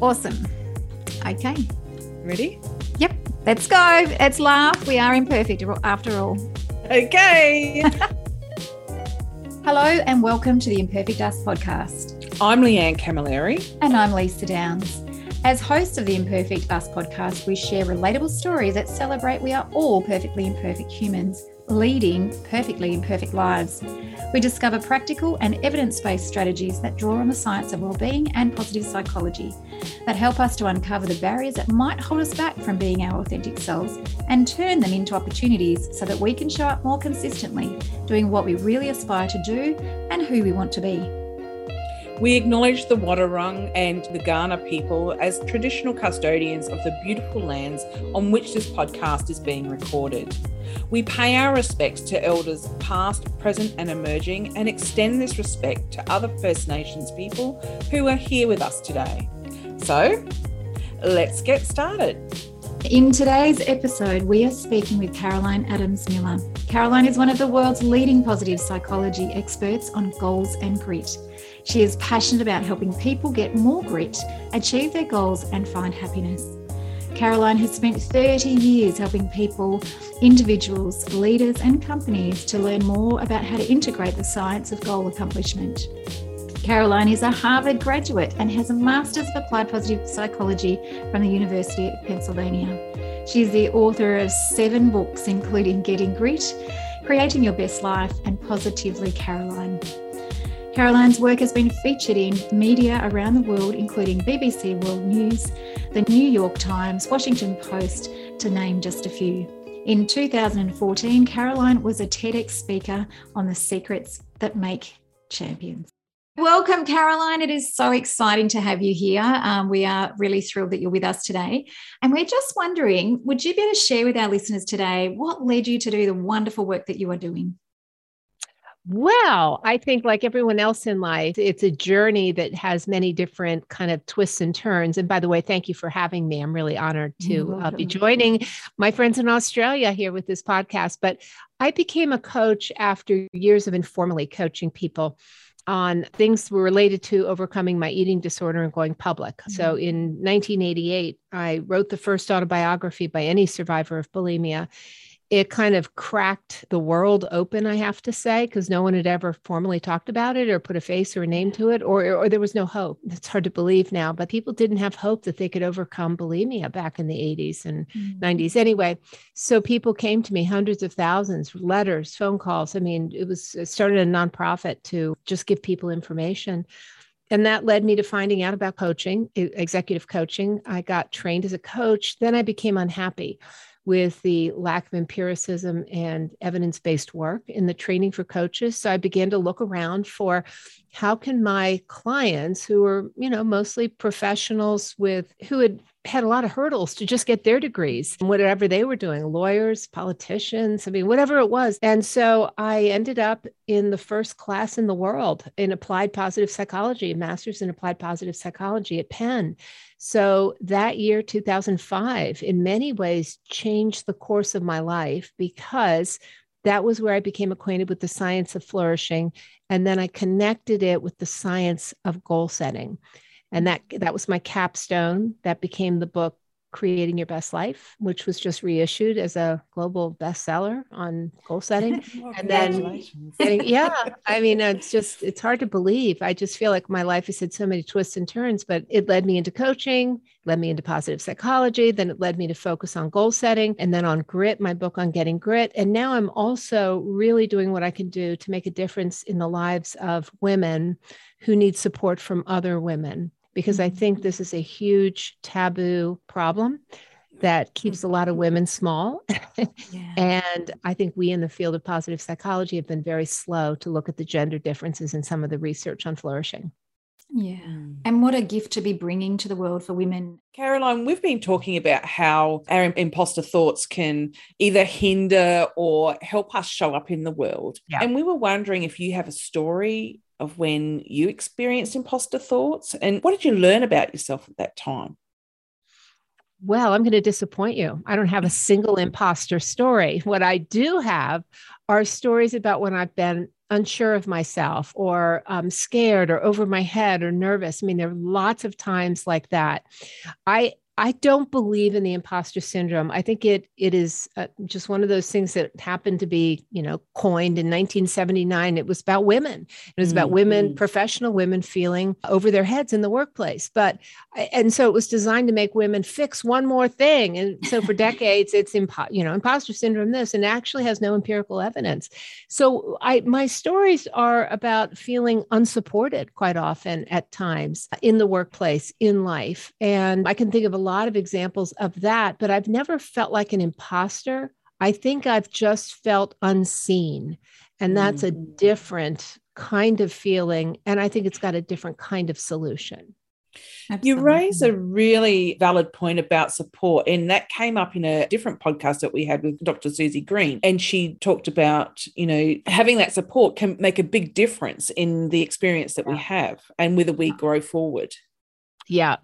Awesome. Okay. Ready? Yep. Let's go. Let's laugh. We are imperfect after all. Okay. Hello and welcome to the Imperfect Us podcast. I'm Leanne Camilleri. And I'm Leesa Downes. As hosts of the Imperfect Us podcast, we share relatable stories that celebrate we are all perfectly imperfect humans leading perfectly imperfect lives. We discover practical and evidence based strategies that draw on the science of well-being and positive psychology that help us to uncover the barriers that might hold us back from being our authentic selves and turn them into opportunities so that we can show up more consistently, doing what we really aspire to do and who we want to be. We acknowledge the Wadawurrung and the Kaurna people as traditional custodians of the beautiful lands on which this podcast is being recorded. We pay our respects to elders past, present, and emerging, and extend this respect to other First Nations people who are here with us today. So, let's get started. In today's episode, we are speaking with Caroline Adams Miller. Caroline is one of the world's leading positive psychology experts on goals and grit. She is passionate about helping people get more grit, achieve their goals, and find happiness. Caroline has spent 30 years helping people, individuals, leaders, and companies to learn more about how to integrate the science of goal accomplishment. Caroline is a Harvard graduate and has a Master's of Applied Positive Psychology from the University of Pennsylvania. She is the author of seven books, including Getting Grit, Creating Your Best Life, and Positively Caroline. Caroline's work has been featured in media around the world, including BBC World News, the New York Times, Washington Post, to name just a few. In 2014, Caroline was a TEDx speaker on the secrets that make champions. Welcome, Caroline. It is so exciting to have you here. Um, we are really thrilled that you're with us today. And we're just wondering would you be able to share with our listeners today what led you to do the wonderful work that you are doing? Well, I think like everyone else in life, it's a journey that has many different kind of twists and turns. And by the way, thank you for having me. I'm really honored to uh, be joining my friends in Australia here with this podcast. But I became a coach after years of informally coaching people on things related to overcoming my eating disorder and going public. Mm-hmm. So in 1988, I wrote the first autobiography by any survivor of bulimia it kind of cracked the world open, I have to say, because no one had ever formally talked about it or put a face or a name to it, or, or there was no hope. It's hard to believe now, but people didn't have hope that they could overcome bulimia back in the 80s and mm-hmm. 90s. Anyway, so people came to me, hundreds of thousands, letters, phone calls. I mean, it was it started a nonprofit to just give people information and that led me to finding out about coaching executive coaching i got trained as a coach then i became unhappy with the lack of empiricism and evidence-based work in the training for coaches. So i began to look around for how can my clients who are you know mostly professionals with who had had a lot of hurdles to just get their degrees whatever they were doing lawyers politicians i mean whatever it was. And so i ended up in the first class in the world in applied positive psychology a master's in applied positive psychology at penn. So that year 2005 in many ways changed the course of my life because that was where I became acquainted with the science of flourishing. And then I connected it with the science of goal setting. And that, that was my capstone. That became the book Creating Your Best Life, which was just reissued as a global bestseller on goal setting. well, and then, getting, yeah, I mean, it's just, it's hard to believe. I just feel like my life has had so many twists and turns, but it led me into coaching, led me into positive psychology. Then it led me to focus on goal setting and then on grit, my book on getting grit. And now I'm also really doing what I can do to make a difference in the lives of women who need support from other women because I think this is a huge taboo problem that keeps a lot of women small. yeah. And I think we in the field of positive psychology have been very slow to look at the gender differences in some of the research on flourishing. Yeah. Mm. And what a gift to be bringing to the world for women. Caroline, we've been talking about how our imposter thoughts can either hinder or help us show up in the world. Yeah. And we were wondering if you have a story of when you experienced imposter thoughts and what did you learn about yourself at that time? Well, I'm going to disappoint you. I don't have a single imposter story. What I do have are stories about when I've been unsure of myself or um, scared or over my head or nervous. I mean, there are lots of times like that. I I don't believe in the imposter syndrome. I think it it is uh, just one of those things that happened to be, you know, coined in 1979. It was about women. It was mm-hmm. about women, mm-hmm. professional women feeling over their heads in the workplace. But and so it was designed to make women fix one more thing. And so for decades, it's impo- you know imposter syndrome this, and actually has no empirical evidence. So I my stories are about feeling unsupported quite often at times in the workplace, in life, and I can think of a lot of examples of that, but I've never felt like an imposter. I think I've just felt unseen. And that's mm-hmm. a different kind of feeling. And I think it's got a different kind of solution. Absolutely. You raise a really valid point about support, and that came up in a different podcast that we had with Dr. Suzy Green. And she talked about, you know, having that support can make a big difference in the experience that we have and whether we grow forward. Yeah.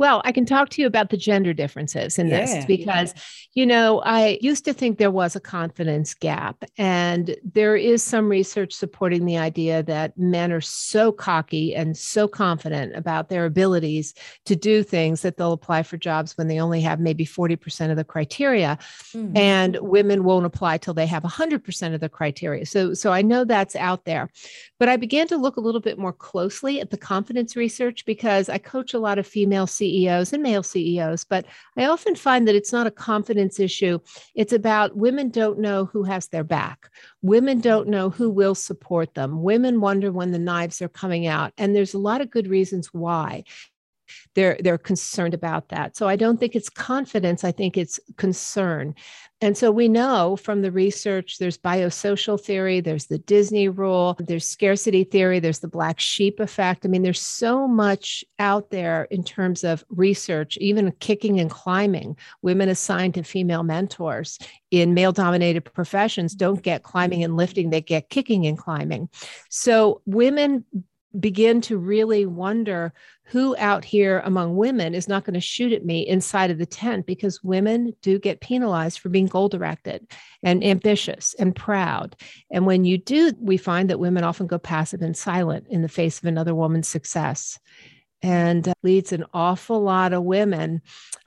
Well, I can talk to you about the gender differences in yeah, this because, yeah. you know, I used to think there was a confidence gap. And there is some research supporting the idea that men are so cocky and so confident about their abilities to do things that they'll apply for jobs when they only have maybe 40% of the criteria. Mm-hmm. And women won't apply till they have 100% of the criteria. So, so I know that's out there. But I began to look a little bit more closely at the confidence research because I coach a lot of female CEOs CEOs and male CEOs, but I often find that it's not a confidence issue. It's about women don't know who has their back. Women don't know who will support them. Women wonder when the knives are coming out. And there's a lot of good reasons why they're they're concerned about that so i don't think it's confidence i think it's concern and so we know from the research there's biosocial theory, there's the Disney rule, there's scarcity theory, there's the black sheep effect. I mean, there's so much out there in terms of research, even kicking and climbing. Women assigned to female mentors in male dominated professions don't get climbing and lifting, they get kicking and climbing. So women begin to really wonder who out here among women is not going to shoot at me inside of the tent because women do get penalized for being goal directed and ambitious and proud. And when you do, we find that women often go passive and silent in the face of another woman's success. And uh, leads an awful lot of women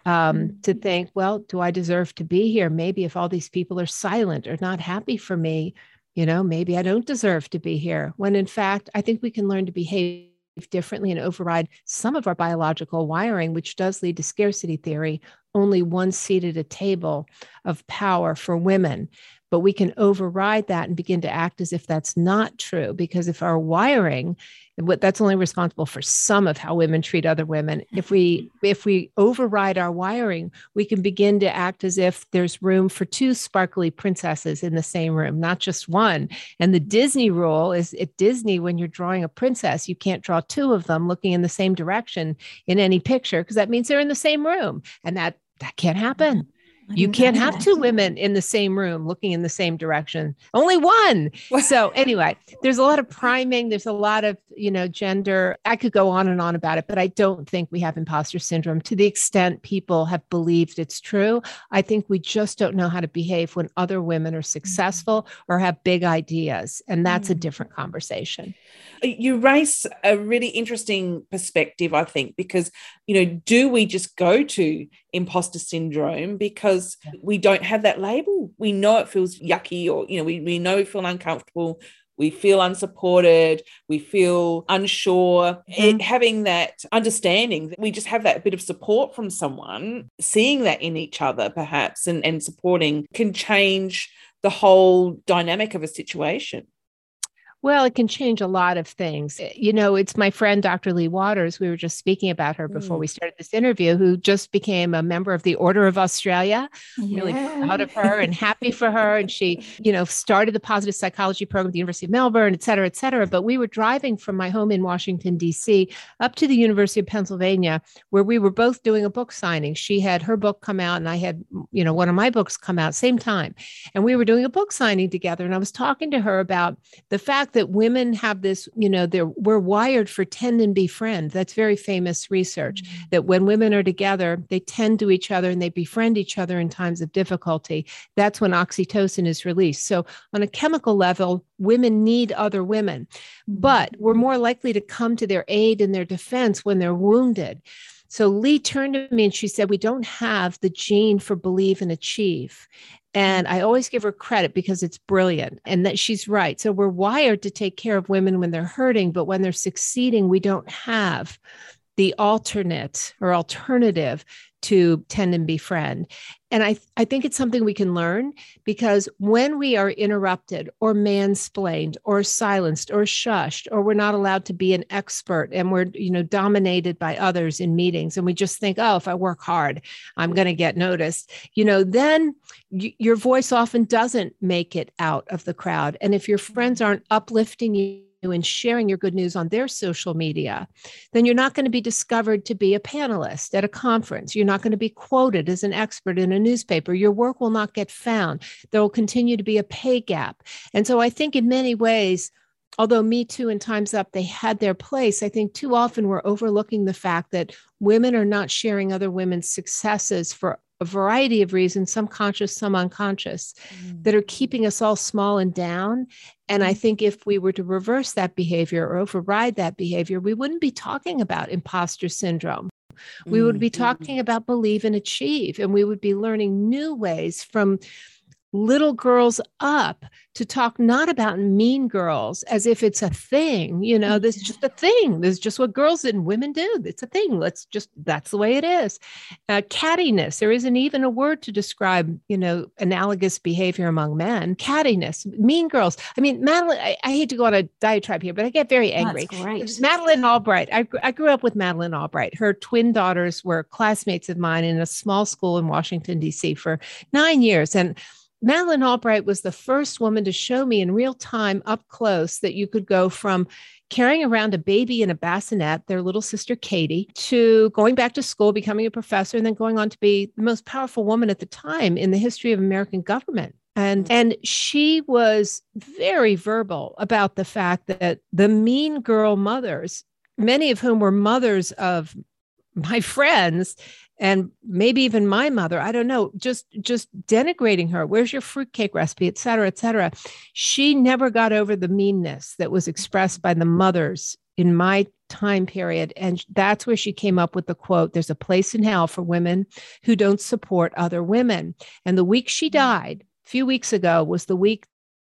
um, to think, well, do I deserve to be here? Maybe if all these people are silent or not happy for me, you know, maybe I don't deserve to be here. When in fact, I think we can learn to behave differently and override some of our biological wiring, which does lead to scarcity theory, only one seat at a table of power for women. But we can override that and begin to act as if that's not true. Because if our wiring that's only responsible for some of how women treat other women. If we mm-hmm. if we override our wiring we can begin to act as if there's room for two sparkly princesses in the same room not just one. And the disney rule is at disney when you're drawing a princess you can't draw two of them looking in the same direction in any picture because that means they're in the same room. And that that can't happen you can't have two women in the same room looking in the same direction only one. So anyway there's a lot of priming there's a lot of you know gender. I could go on and on about it but i don't think we have imposter syndrome. To the extent people have believed it's true i think we just don't know how to behave when other women are mm-hmm. successful or have big ideas and that's a mm. different conversation. You raise a really interesting perspective i think because you know do we just go to imposter syndrome because we don't have that label. We know it feels yucky or, you know, we, we know we feel uncomfortable. We feel unsupported. We feel unsure. Mm-hmm. It, having that understanding, we just have that bit of support from someone, seeing that in each other, perhaps, and, and supporting can change the whole dynamic of a situation. Well, it can change a lot of things. Eh, you know, it's my friend, Dr. Lea Waters. We were just speaking about her before mm. we started this interview, who just became a member of the Order of Australia. Yeah. Really proud of her and happy for her. And she, you know, started the positive psychology program at the University of Melbourne, et cetera, et cetera. But we were driving from my home in Washington, D.C., up to the University of Pennsylvania, where we were both doing a book signing. She had her book come out, and I had, you know, one of my books come out same time. And we were doing a book signing together. And I was talking to her about the fact fact that women have this, you know, they're we're wired for tend and befriend. That's very famous research mm-hmm. that when women are together, they tend to each other and they befriend each other in times of difficulty. That's when oxytocin is released. So on a chemical level, women need other women, but we're mm-hmm. more likely to come to their aid and their defense when they're wounded. So Lea turned to me and she said, We don't have the gene for believe and achieve. And I always give her credit because it's brilliant and that she's right. So we're wired to take care of women when they're hurting, but when they're succeeding, we don't have the alternate or alternative to tend and befriend. And I, I think it's something we can learn because when we are interrupted or mansplained or silenced or shushed, or we're not allowed to be an expert and we're, you know, dominated by others in meetings and we just think, oh, if I work hard, I'm going to get noticed, you know, then y- your voice often doesn't make it out of the crowd. And if your friends aren't uplifting you, and sharing your good news on their social media, then you're not going to be discovered to be a panelist at a conference. You're not going to be quoted as an expert in a newspaper. Your work will not get found. There will continue to be a pay gap. And so I think in many ways, although Me Too and Time's Up, they had their place, I think too often we're overlooking the fact that women are not sharing other women's successes for a variety of reasons, some conscious, some unconscious, mm. that are keeping us all small and down. And I mm. think if we were to reverse that behavior or override that behavior, we wouldn't be talking about imposter syndrome. We would be mm-hmm. talking about believe and achieve, and we would be learning new ways from little girls up to talk not about mean girls as if it's a thing you know this is just a thing. This is just what girls and women do. It's a thing. Let's just that's the way it is. Uh, cattiness there isn't even a word to describe you know analogous behavior among men. Cattiness mean girls. I mean madeleine I, I hate to go on a diatribe here but i get very angry. madeleine albright I, I grew up with madeleine albright. Her twin daughters were classmates of mine in a small school in washington d.c for nine years. And Madeleine Albright was the first woman to show me in real time up close that you could go from carrying around a baby in a bassinet, their little sister Katie, to going back to school, becoming a professor, and then going on to be the most powerful woman at the time in the history of American government. And, mm. and she was very verbal about the fact that the mean girl mothers, many of whom were mothers of my friends, and maybe even my mother i don't know just just denigrating her where's your fruitcake recipe et cetera et cetera she never got over the meanness that was expressed by the mothers in my time period and that's where she came up with the quote there's a place in hell for women who don't support other women and the week she died a few weeks ago was the week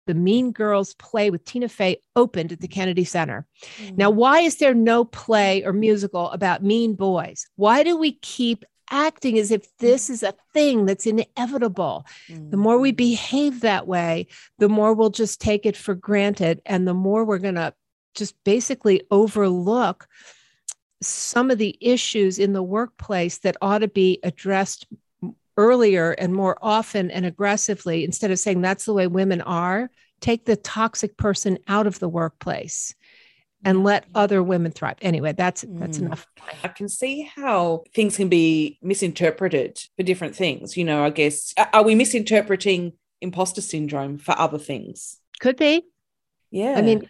the Mean Girls play with Tina Fey opened at the Kennedy Center. Mm-hmm. Now, why is there no play or musical about mean boys? Why do we keep acting as if this is a thing that's inevitable. Mm. The more we mm. behave that way, the more we'll just take it for granted. And the more we're going to just basically overlook some of the issues in the workplace that ought to be addressed earlier and more often and aggressively instead of saying that's the way women are take the toxic person out of the workplace and let other women thrive. Anyway, that's that's mm. enough. I can see how things can be misinterpreted for different things. You know, I guess are we misinterpreting imposter syndrome for other things? Could be. Yeah. I mean,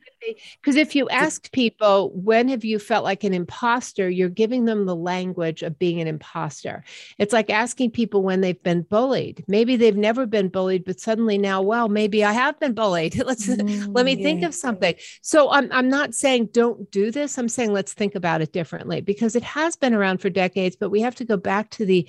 because if you ask people, when have you felt like an imposter? You're giving them the language of being an imposter. It's like asking people when they've been bullied. Maybe they've never been bullied, but suddenly now, well, maybe I have been bullied. Let's mm, let me yeah. think of something. So I'm I'm not saying don't do this. I'm saying let's think about it differently because it has been around for decades, but we have to go back to the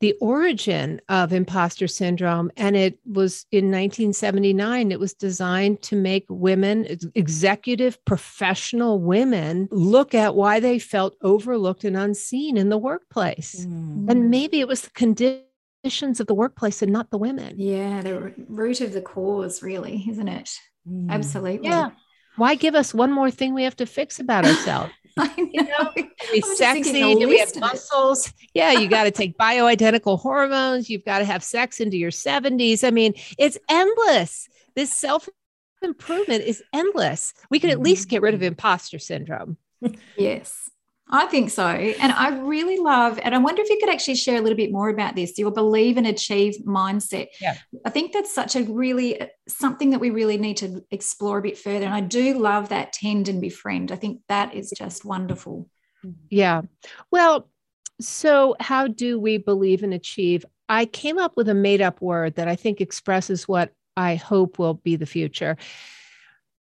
the origin of imposter syndrome. And it was in 1979, it was designed to make women, executive professional women, look at why they felt overlooked and unseen in the workplace. Mm. And maybe it was the conditions of the workplace and not the women. Yeah, the root of the cause, really, isn't it? Mm. Absolutely. Yeah. Why give us one more thing we have to fix about ourselves? you know, we sexy? Do we have muscles? Yeah, you got to take bioidentical hormones. You've got to have sex into your 70s. I mean, it's endless. This self improvement is endless. We can at least get rid of mm-hmm. imposter syndrome. yes. I think so. And I really love, and I wonder if you could actually share a little bit more about this, your believe and achieve mindset. Yeah. I think that's such a really uh, something that we really need to explore a bit further. And I do love that tend and befriend. I think that is just wonderful. Yeah. Well, so how do we believe and achieve? I came up with a made up word that I think expresses what I hope will be the future.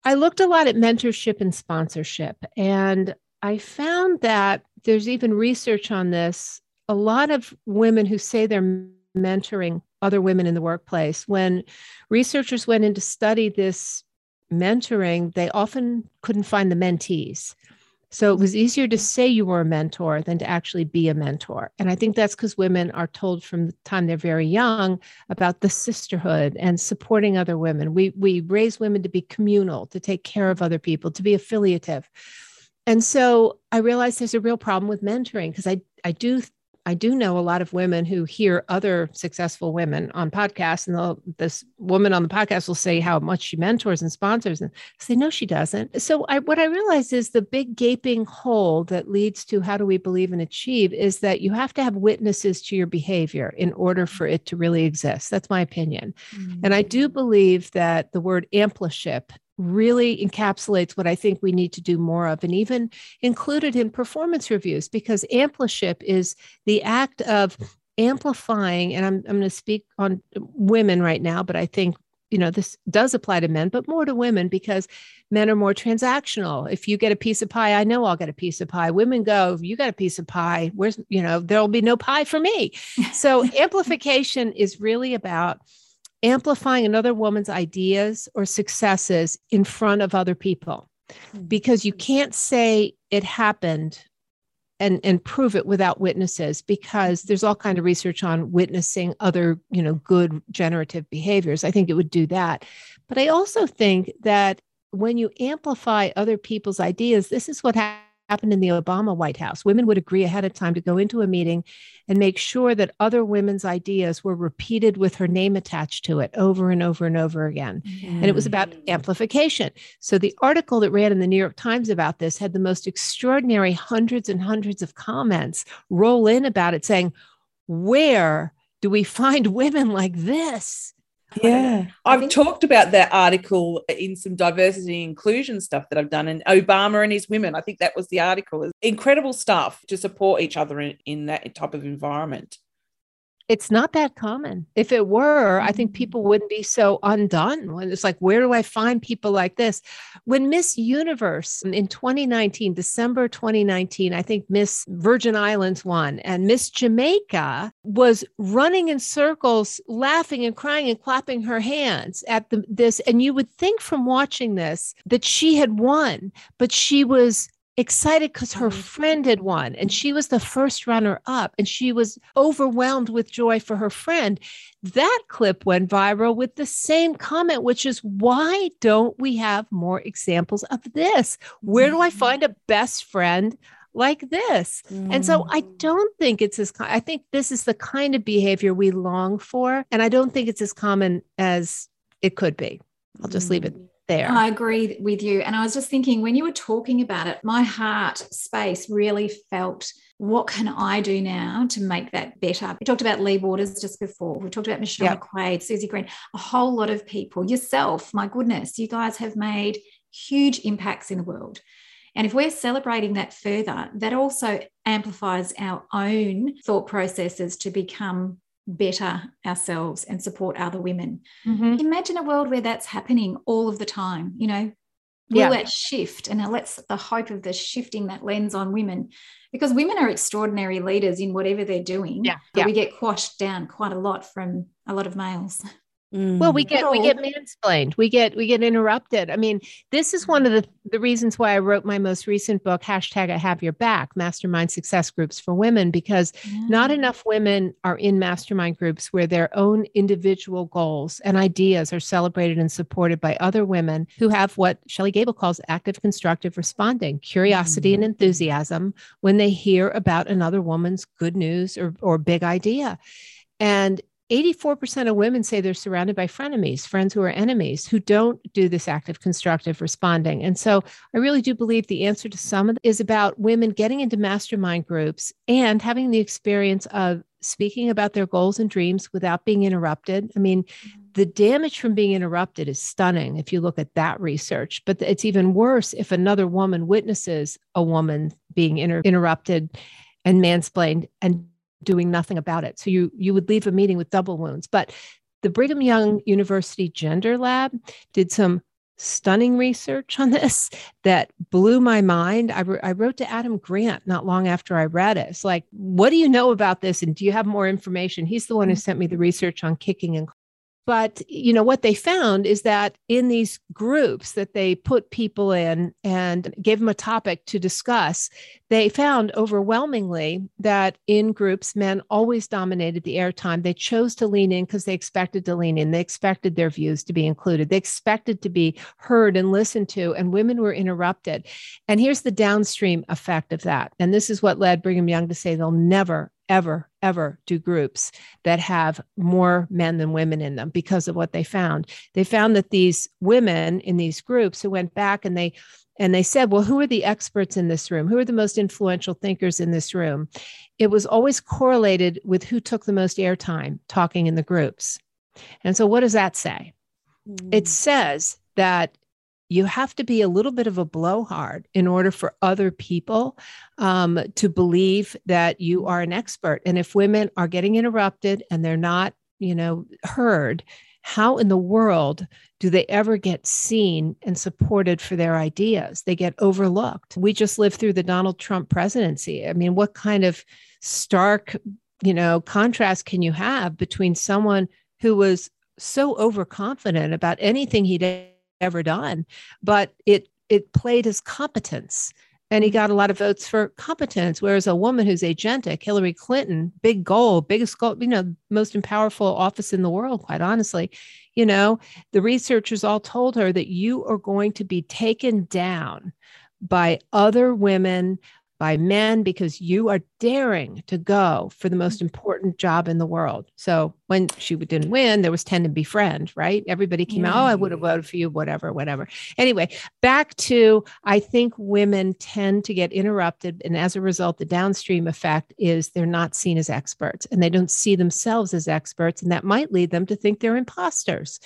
I looked a lot at mentorship and sponsorship, and I found that there's even research on this. A lot of women who say they're mentoring other women in the workplace, when researchers went in to study this mentoring, they often couldn't find the mentees. So it was easier to say you were a mentor than to actually be a mentor. And I think that's because women are told from the time they're very young about the sisterhood and supporting other women. We we raise women to be communal, to take care of other people, to be affiliative. And so I realized there's a real problem with mentoring because I I do I do know a lot of women who hear other successful women on podcasts, and this woman on the podcast will say how much she mentors and sponsors, and say no, she doesn't. So I, what I realize is the big gaping hole that leads to how do we believe and achieve is that you have to have witnesses to your behavior in order for it to really exist. That's my opinion, mm-hmm. and I do believe that the word ampliship really encapsulates what I think we need to do more of, and even included in performance reviews, because ampliship is the act of amplifying. And I'm, I'm going to speak on women right now, but I think you know this does apply to men but more to women because men are more transactional. If you get a piece of pie i know i'll get a piece of pie. Women go you got a piece of pie. Where's you know there'll be no pie for me. So amplification is really about amplifying another woman's ideas or successes in front of other people mm-hmm. because you can't say it happened and and prove it without witnesses because mm-hmm. there's all kind of research on witnessing other you know good generative behaviors i think it would do that but i also think that when you amplify other people's ideas this is what happens happened in the Obama White House. Women would agree ahead of time to go into a meeting and make sure that other women's ideas were repeated with her name attached to it over and over and over again. And it was about amplification. So the article that ran in the New York Times about this had the most extraordinary hundreds and hundreds of comments roll in about it saying, Where do we find women like this? Yeah. I've think- talked about that article in some diversity and inclusion stuff that I've done, and Obama and his women. I think that was the article. Incredible stuff to support each other in, in that type of environment it's not that common. If it were, I think mm. people wouldn't be so undone when it's like, where do I find people like this? When Miss Universe in 2019, December 2019, I think Miss Virgin Islands won, and Miss Jamaica was running in circles, laughing and crying and clapping her hands at the, this. And you would think from watching this that she had won, but she was excited because her mm-hmm. friend had won and she was the first runner up and she was overwhelmed with joy for her friend. That clip went viral with the same comment, which is why don't we have more examples of this? Where do I mm-hmm. find a best friend? like this. Mm. And so I mm. don't think it's as I think this is the kind of behavior we long for and I don't think it's as common as it could be. I'll just leave it mm there. I agree with you. And I was just thinking when you were talking about it, my heart space really felt what can I do now to make that better? We talked about Lea Waters just before. We talked about Michelle yep. McQuaid, Suzy Green, a whole lot of people. Yourself, my goodness, you guys have made huge impacts in the world. And if we're celebrating that further, that also amplifies our own thought processes to become better ourselves and support other women. Mm-hmm. Imagine a world where that's happening all of the time, you know. Will yeah. that shift? And let's the hope of the shifting that lens on women, because women are extraordinary leaders in whatever they're doing. Yeah. But yeah. we get quashed down quite a lot from a lot of males. Mm. Well, we get we get mansplained. We get we get interrupted. I mean, this is one of the the reasons why I wrote my most recent book, hashtag I have your back, mastermind success groups for women, because yeah. not enough women are in mastermind groups where their own individual goals and ideas are celebrated and supported by other women who have what Shelly Gable calls active constructive responding, curiosity mm. and enthusiasm when they hear about another woman's good news or or big idea. And 84% of women say they're surrounded by frenemies, friends who are enemies, who don't do this active constructive responding. And so I really do believe the answer to some of is about women getting into mastermind groups and having the experience of speaking about their goals and dreams without being interrupted. I mean, mm-hmm. the damage from being interrupted is stunning if you look at that research, but it's even worse if another woman witnesses a woman being inter- interrupted and mansplained and doing nothing about it. So you you would leave a meeting with double wounds. But the Brigham Young University Gender Lab did some stunning research on this that blew my mind. I, I wrote to Adam Grant not long after I read it. It's like, what do you know about this? And do you have more information? He's the one who mm-hmm. sent me the research on kicking and but you know what they found is that in these groups that they put people in and gave them a topic to discuss they found overwhelmingly that in groups men always dominated the airtime. They chose to lean in because they expected to lean in. They expected their views to be included. They expected to be heard and listened to and women were interrupted. And here's the downstream effect of that. And this is what led brigham young to say they'll never ever, ever do groups that have more men than women in them because of what they found. They found that these women in these groups who went back and they and they said, Well, who are the experts in this room? Who are the most influential thinkers in this room? It was always correlated with who took the most airtime talking in the groups. And so, what does that say? Mm. It says that you have to be a little bit of a blowhard in order for other people um, to believe that you are an expert. And if women are getting interrupted and they're not, you know, heard, how in the world do they ever get seen and supported for their ideas? They get overlooked. We just lived through the Donald Trump presidency. I mean, what kind of stark, you know, contrast can you have between someone who was so overconfident about anything he did? Ever done, but it it played his competence. And he mm-hmm. got a lot of votes for competence, whereas a woman who's agentic, Hillary Clinton, big goal, biggest goal, you know, most powerful office in the world, quite honestly. You know, the researchers all told her that you are going to be taken down by other women by men because you are daring to go for the most mm-hmm. important job in the world. So when she didn't win, there was tend and befriend, right? Everybody came out, oh, I would have voted for you, whatever, whatever. Anyway, back to I think women tend to get interrupted. And as a result, the downstream effect is they're not seen as experts and they don't see themselves as experts. And that might lead them to think they're imposters.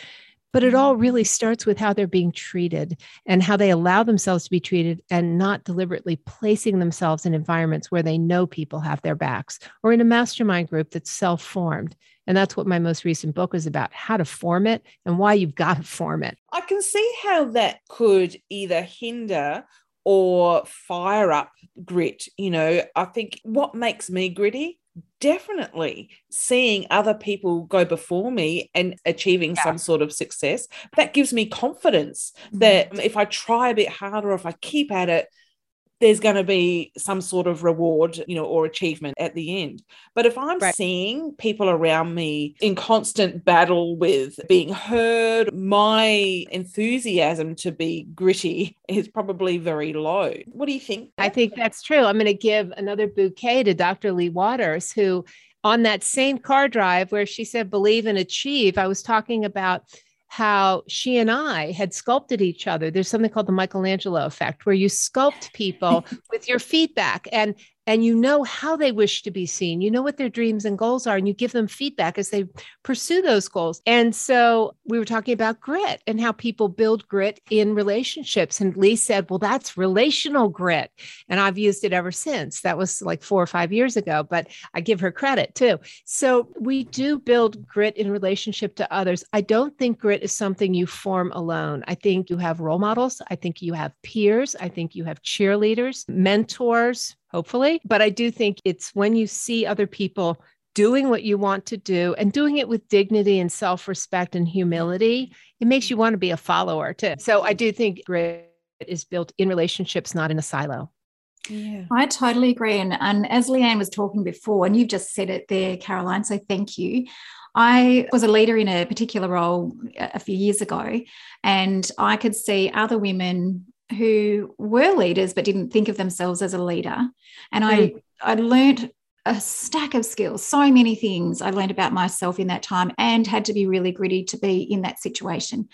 But it mm-hmm. all really starts with how they're being treated and how they allow themselves to be treated and not deliberately placing themselves in environments where they know people have their backs or in a mastermind group that's self formed. And that's what my most recent book is about how to form it and why you've got to form it. I can see how that could either hinder or fire up grit. You know, I think what makes me gritty definitely seeing other people go before me and achieving yeah. some sort of success that gives me confidence mm-hmm. that if i try a bit harder if i keep at it there's going to be some sort of reward, you know, or achievement at the end. But if I'm right. seeing people around me in constant battle with being heard, my enthusiasm to be gritty is probably very low. What do you think? I think that's true. I'm going to give another bouquet to Dr. Lea Waters, who on that same car drive where she said, believe and achieve, I was talking about how she and I had sculpted each other. There's something called the Michelangelo effect, where you sculpt people with your feedback. And and you know how they wish to be seen. You know what their dreams and goals are, and you give them feedback as they pursue those goals. And so we were talking about grit and how people build grit in relationships. And Lea said, Well, that's relational grit. And I've used it ever since. That was like four or five years ago, but I give her credit too. So we do build grit in relationship to others. I don't think grit is something you form alone. I think you have role models, I think you have peers, I think you have cheerleaders, mentors hopefully. But I do think it's when you see other people doing what you want to do and doing it with dignity and self respect and humility, it makes you want to be a follower too. So I do think grit is built in relationships, not in a silo. Yeah. I totally agree. And, and as Leanne was talking before, and you've just said it there, Caroline, so thank you. I was a leader in a particular role a few years ago, and I could see other women who were leaders but didn't think of themselves as a leader. And mm. I, I learned a stack of skills, so many things I learned about myself in that time and had to be really gritty to be in that situation.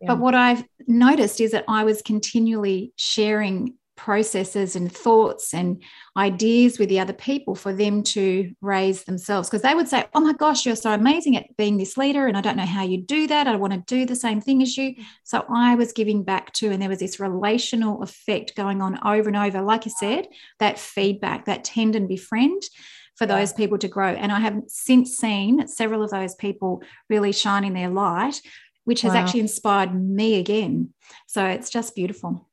Yeah. But what I've noticed is that I was continually sharing processes and thoughts and ideas with the other people for them to raise themselves. Because they would say oh my gosh you're so amazing at being this leader and i don't know how you do that. I want to do the same thing as you. So i was giving back to and there was this relational effect going on over and over. Like you said that feedback that tend and befriend for those people to grow. And i have since seen several of those people really shine in their light which has wow. actually inspired me again. So it's just beautiful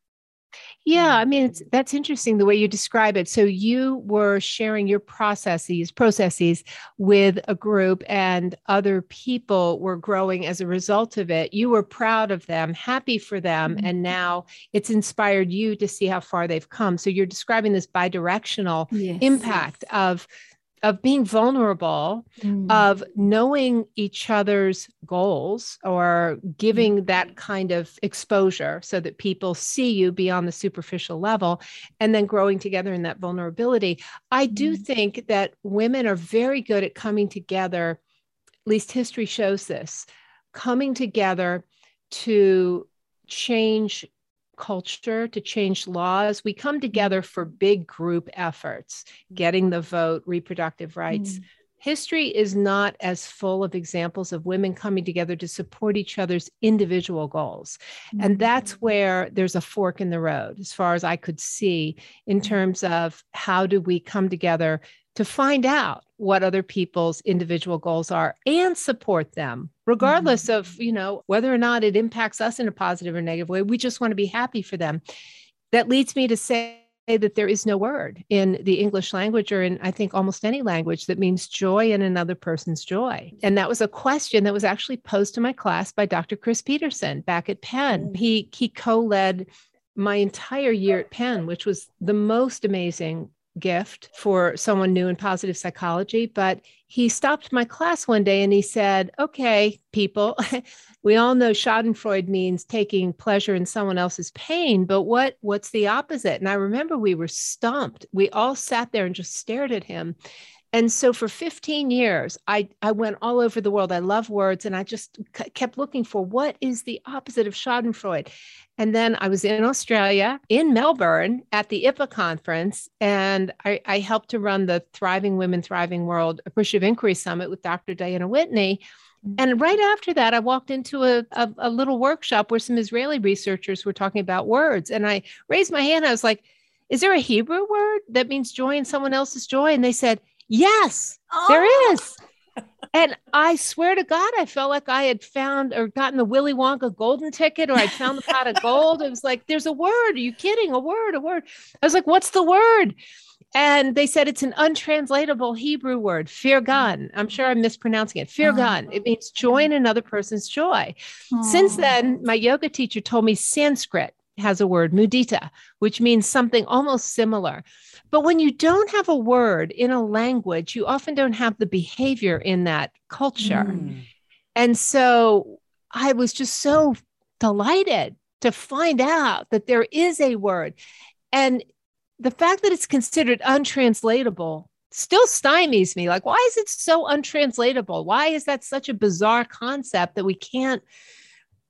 yeah, I mean it's, that's interesting the way you describe it. So you were sharing your processes, processes with a group, and other people were growing as a result of it. You were proud of them, happy for them, mm-hmm. and now it's inspired you to see how far they've come. So you're describing this bidirectional yes, impact yes. of of being vulnerable, mm. of knowing each other's goals or giving mm. that kind of exposure so that people see you beyond the superficial level and then growing together in that vulnerability. I do mm. think that women are very good at coming together, at least history shows this, coming together to change culture to change laws. We come together for big group efforts, getting the vote, reproductive rights. Mm. History is not as full of examples of women coming together to support each other's individual goals. Mm. And that's where there's a fork in the road, as far as I could see, in terms of how do we come together to find out what other people's individual goals are and support them regardless mm-hmm. of you know whether or not it impacts us in a positive or negative way we just want to be happy for them that leads me to say that there is no word in the english language or in i think almost any language that means joy in another person's joy and that was a question that was actually posed to my class by dr chris peterson back at penn mm. he he co-led my entire year at penn which was the most amazing gift for someone new in positive psychology. But he stopped my class one day and he said, Okay, people, we all know Schadenfreude means taking pleasure in someone else's pain, but what what's the opposite? And I remember we were stumped. We all sat there and just stared at him. And so for 15 years, I, I went all over the world. I love words and I just c- kept looking for what is the opposite of Schadenfreude. And then I was in Australia, in Melbourne at the IPA conference, and I, I helped to run the Thriving Women, Thriving World Appreciative Inquiry Summit with Dr. Diana Whitney. And right after that, I walked into a, a, a, little workshop where some Israeli researchers were talking about words. And I raised my hand. I was like, Is there a Hebrew word that means joy in someone else's joy? And they said, Yes, oh. there is and I swear to God, I felt like I had found or gotten the Willy Wonka golden ticket or I'd found the pot of gold. It was like, there's a word. Are you kidding? A word, a word. I was like, what's the word? And they said it's an untranslatable Hebrew word, firgan. Mm-hmm. I'm sure I'm mispronouncing it. Firgan. Oh. Uh-huh. It means joy in another person's joy. Oh. Since then, my yoga teacher told me Sanskrit has a word, mudita, which means something almost similar. But when you don't have a word in a language, you often don't have the behavior in that culture. Mm. And so I was just so delighted to find out that there is a word. And the fact that it's considered untranslatable still stymies me. Like, why is it so untranslatable? Why is that such a bizarre concept that we can't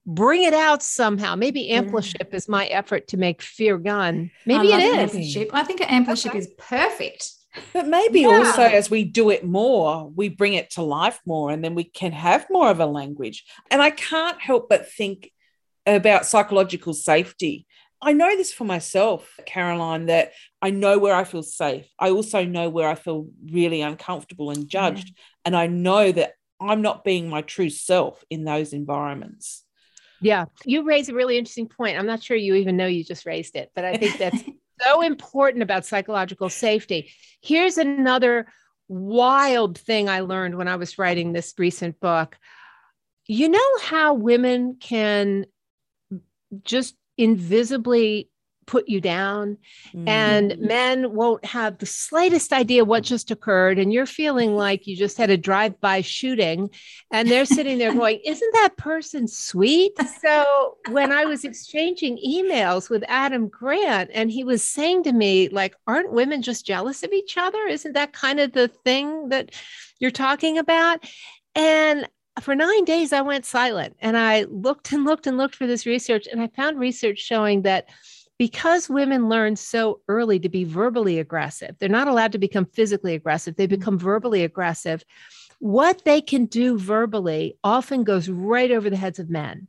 bring it out somehow. Maybe ampliship is my effort to make firgan. Maybe it is. Ampliship. I think ampliship okay. is perfect. But maybe yeah. also as we do it more, we bring it to life more and then we can have more of a language. And I can't help but think about psychological safety. I know this for myself, Caroline, that I know where I feel safe. I also know where I feel really uncomfortable and judged. Yeah. And I know that I'm not being my true self in those environments. Yeah, you raise a really interesting point. I'm not sure you even know you just raised it, but I think that's so important about psychological safety. Here's another wild thing I learned when I was writing this recent book. You know how women can just invisibly put you down mm-hmm. and men won't have the slightest idea what just occurred and you're feeling like you just had a drive-by shooting and they're sitting there going isn't that person sweet so when i was exchanging emails with adam grant and he was saying to me like aren't women just jealous of each other isn't that kind of the thing that you're talking about and for nine days, I went silent and I looked and looked and looked for this research. And I found research showing that because women learn so early to be verbally aggressive, they're not allowed to become physically aggressive, they mm-hmm. become verbally aggressive. What they can do verbally often goes right over the heads of men.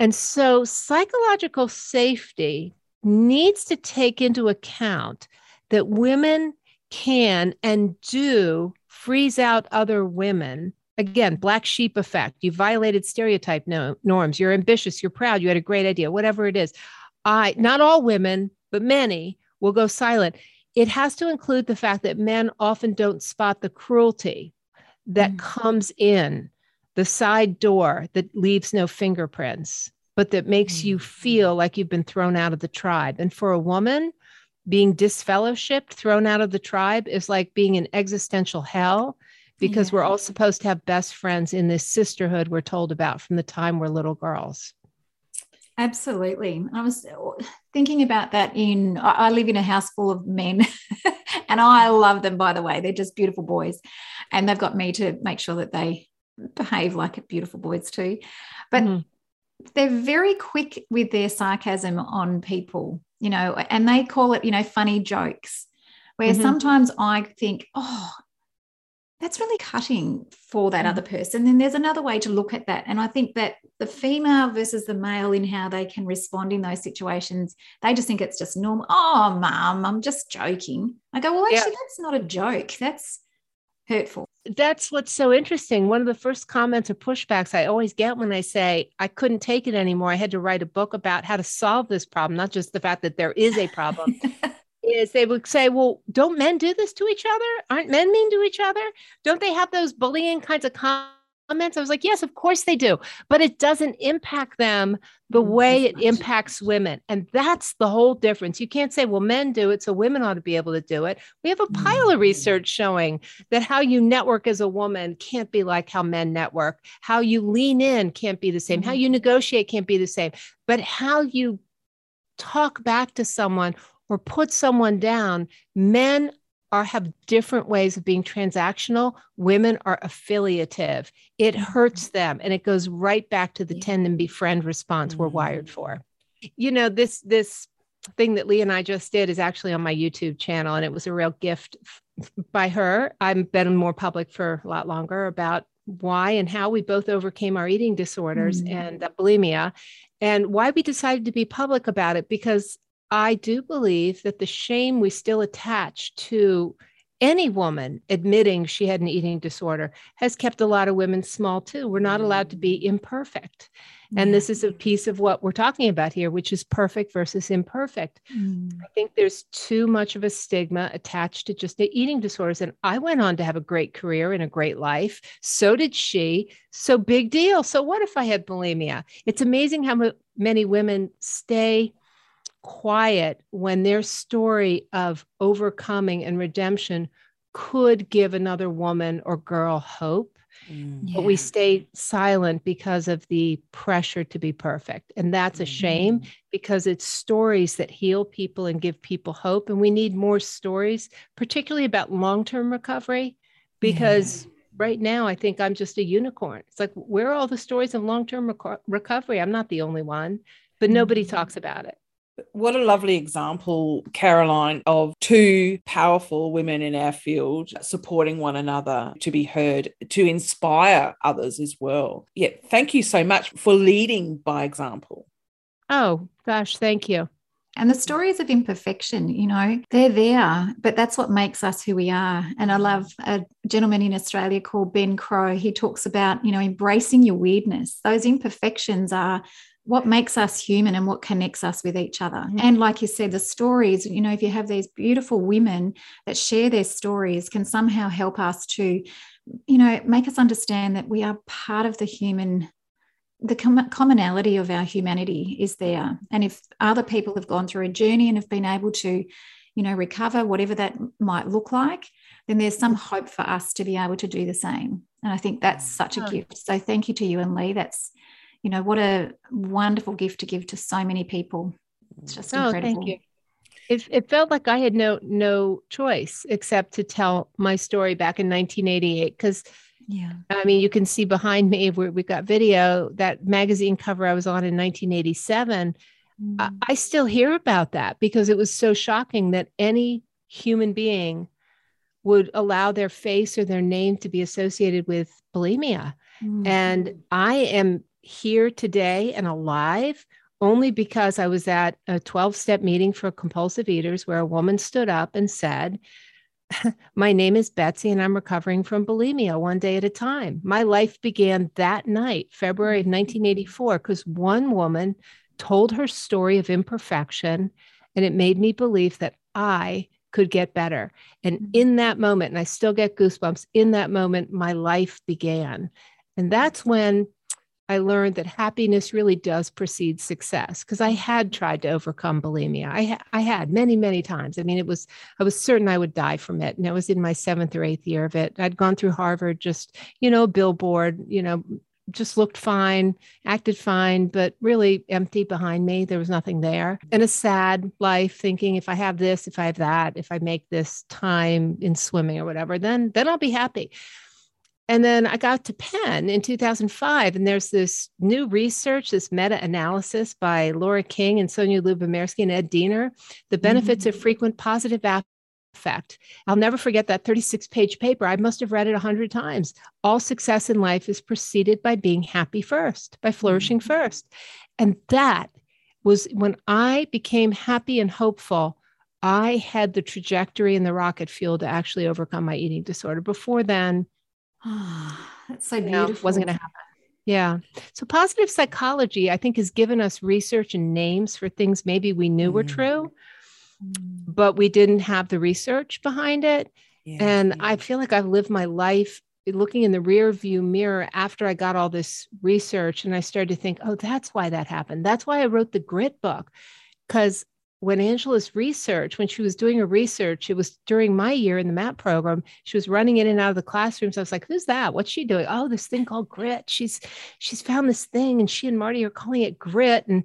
And so psychological safety needs to take into account that women can and do freeze out other women again black sheep effect you violated stereotype no, norms you're ambitious you're proud you had a great idea whatever it is i not all women but many will go silent it has to include the fact that men often don't spot the cruelty that mm. comes in the side door that leaves no fingerprints but that makes mm. you feel like you've been thrown out of the tribe and for a woman being disfellowshipped thrown out of the tribe is like being in existential hell because yeah. we're all supposed to have best friends in this sisterhood we're told about from the time we're little girls. Absolutely. I was thinking about that in, I live in a house full of men and I love them, by the way. They're just beautiful boys. And they've got me to make sure that they behave like beautiful boys too. But mm-hmm. they're very quick with their sarcasm on people, you know, and they call it, you know, funny jokes. Where mm-hmm. sometimes I think, oh, that's really cutting for that mm. other person. Then there's another way to look at that. And I think that the female versus the male in how they can respond in those situations, they just think it's just normal. Oh, mom, I'm just joking. I go, well, actually, yeah. that's not a joke. That's hurtful. That's what's so interesting. One of the first comments or pushbacks I always get when I say I couldn't take it anymore, I had to write a book about how to solve this problem, not just the fact that there is a problem, is they would say, well, don't men do this to each other? Aren't men mean to each other? Don't they have those bullying kinds of comments? I was like, yes, of course they do, but it doesn't impact them the mm, way it impacts women. And that's the whole difference. You can't say, well, men do it, so women ought to be able to do it. We have a pile of mm. research showing that how you network as a woman can't be like how men network. How you lean in can't be the same. How mm-hmm. you negotiate can't be the same. But how you talk back to someone or put someone down, men are have different ways of being transactional women are affiliative it mm-hmm. hurts them and it goes right back to the tend and befriend response we're wired mm-hmm. for you know this this thing that Lea and i just did is actually on my youtube channel and it was a real gift by her i've been more public for a lot longer about why and how we both overcame our eating disorders mm-hmm. and bulimia and why we decided to be public about it because I do believe that the shame we still attach to any woman admitting she had an eating disorder has kept a lot of women small too. We're not allowed to be imperfect. And this is a piece of what we're talking about here, which is perfect versus imperfect. Mm. I think there's too much of a stigma attached to just the eating disorders. And I went on to have a great career and a great life. So did she. So big deal. So what if I had bulimia? It's amazing how many women stay quiet when their story of overcoming and redemption could give another woman or girl hope. Mm. But we stay silent because of the pressure to be perfect. And that's a shame mm. because it's stories that heal people and give people hope. And we need more stories, particularly about long term recovery, because yeah. right now I think I'm just a unicorn. It's like, where are all the stories of long term reco- recovery? I'm not the only one, but nobody mm. talks about it. What a lovely example, Caroline, of two powerful women in our field supporting one another to be heard, to inspire others as well. Yeah, thank you so much for leading by example. Oh, gosh, thank you. And the stories of imperfection, you know, they're there, but that's what makes us who we are. And I love a gentleman in Australia called Ben Crowe. He talks about, you know, embracing your weirdness. Those imperfections are what makes us human and what connects us with each other. Mm-hmm. And like you said, the stories, you know, if you have these beautiful women that share their stories, can somehow help us to, you know, make us understand that we are part of the human the com- commonality of our humanity is there. And if other people have gone through a journey and have been able to, you know, recover whatever that might look like, then there's some hope for us to be able to do the same. And I think that's such a gift. So thank you to you and Lea. That's, you know, what a wonderful gift to give to so many people. It's just oh, incredible. Thank you. It, it felt like I had no no choice except to tell my story back in 1988 because yeah. I mean, you can see behind me where we've got video that magazine cover I was on in 1987. Mm. I, I still hear about that because it was so shocking that any human being would allow their face or their name to be associated with bulimia. Mm. And I am here today and alive only because I was at a 12 step meeting for compulsive eaters where a woman stood up and said, my name is Betsy, and I'm recovering from bulimia one day at a time. My life began that night, February of 1984, mm-hmm. because one woman told her story of imperfection, and it made me believe that I could get better. And mm-hmm. in that moment, and I still get goosebumps, in that moment, my life began. And that's when I learned that happiness really does precede success because I had tried to overcome bulimia. I, I had many, many times. I mean, it was, I was certain I would die from it. And it was in my seventh or eighth year of it. I'd gone through Harvard, just, you know, billboard, you know, just looked fine, acted fine, but really empty behind me. There was nothing there. And a sad life thinking if I have this, if I have that, if I make this time in swimming or whatever, then then I'll be happy. And then I got to Penn in 2005, and there's this new research, this meta analysis by Laura King and Sonja Lyubomirsky and Ed Diener, the benefits mm-hmm. of frequent positive affect. I'll never forget that 36 page paper. I must have read it 100 times. All success in life is preceded by being happy first, by flourishing mm-hmm. first. And that was when I became happy and hopeful. I had the trajectory and the rocket fuel to actually overcome my eating disorder. Before then, That's so beautiful. Wasn't going to happen. Yeah. So positive psychology, I think, has given us research and names for things maybe we knew mm. were true, mm. but we didn't have the research behind it. Yeah, and. I feel like I've lived my life looking in the rear view mirror after I got all this research and I started to think, oh, that's why that happened. That's why I wrote the grit book. Because when Angela's research, when she was doing her research, it was during my year in the MAPP program. She was running in and out of the classrooms. I was like, "Who's that? What's she doing?" Oh, this thing called grit. She's she's found this thing, and she and Marty are calling it grit. And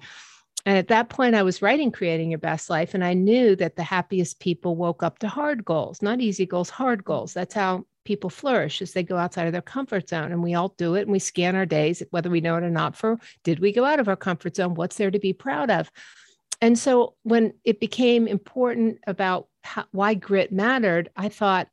and at that point, I was writing "Creating Your Best Life," and I knew that the happiest people woke up to hard goals, not easy goals, hard goals. That's how people flourish as they go outside of their comfort zone and we all do it and we scan our days whether we know it or not for did we go out of our comfort zone what's there to be proud of and so when it became important about how, why grit mattered, I thought,